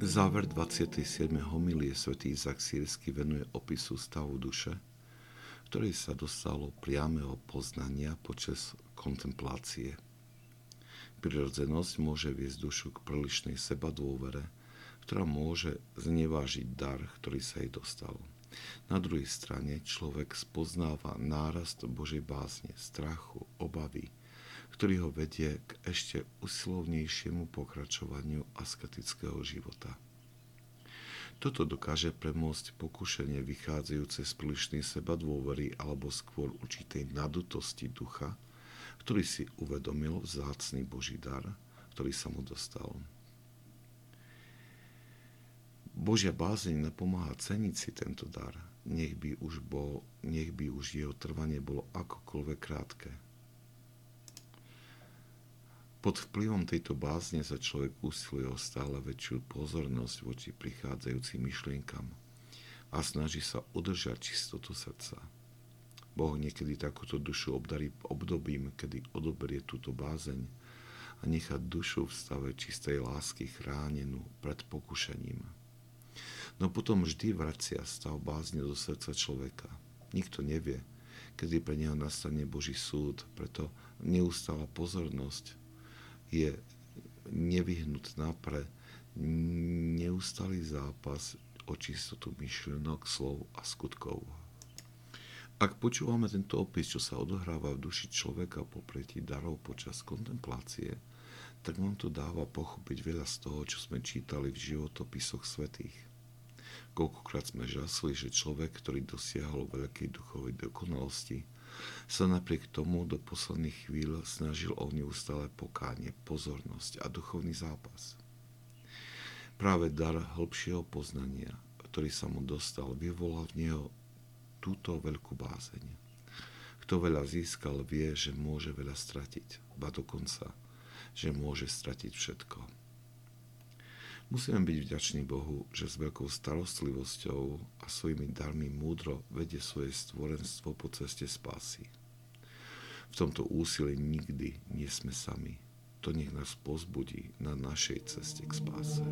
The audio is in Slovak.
Záver 27. homilie svätý Izak Sírsky venuje opisu stavu duše, ktorý sa dostalo priameho poznania počas kontemplácie. Prirodzenosť môže viesť dušu k prílišnej seba dôvere, ktorá môže znevážiť dar, ktorý sa jej dostal. Na druhej strane človek spoznáva nárast Božej bázne, strachu, obavy, ktorý ho vedie k ešte usilovnejšiemu pokračovaniu asketického života. Toto dokáže premôcť pokušenie vychádzajúce z prílišnej seba dôvery alebo skôr určitej nadutosti ducha, ktorý si uvedomil vzácný Boží dar, ktorý sa mu dostal. Božia bázeň napomáha ceniť si tento dar, nech by už, bol, nech by už jeho trvanie bolo akokoľvek krátke. Pod vplyvom tejto bázne sa človek usiluje o stále väčšiu pozornosť voči prichádzajúcim myšlienkam a snaží sa udržať čistotu srdca. Boh niekedy takúto dušu obdarí obdobím, kedy odoberie túto bázeň a nechá dušu v stave čistej lásky chránenú pred pokušením. No potom vždy vracia stav bázne do srdca človeka. Nikto nevie, kedy pre neho nastane Boží súd, preto neustála pozornosť je nevyhnutná pre neustalý zápas o čistotu myšlienok, slov a skutkov. Ak počúvame tento opis, čo sa odohráva v duši človeka po pretí darov počas kontemplácie, tak nám to dáva pochopiť veľa z toho, čo sme čítali v životopisoch svetých. Koľkokrát sme žasli, že človek, ktorý dosiahol veľkej duchovej dokonalosti, sa napriek tomu do posledných chvíľ snažil o neustále pokánie, pozornosť a duchovný zápas. Práve dar hĺbšieho poznania, ktorý sa mu dostal, vyvolal v neho túto veľkú bázeň. Kto veľa získal, vie, že môže veľa stratiť, ba dokonca, že môže stratiť všetko. Musíme byť vďační Bohu, že s veľkou starostlivosťou a svojimi darmi múdro vedie svoje stvorenstvo po ceste spásy. V tomto úsilí nikdy nie sme sami. To nech nás pozbudí na našej ceste k spáse.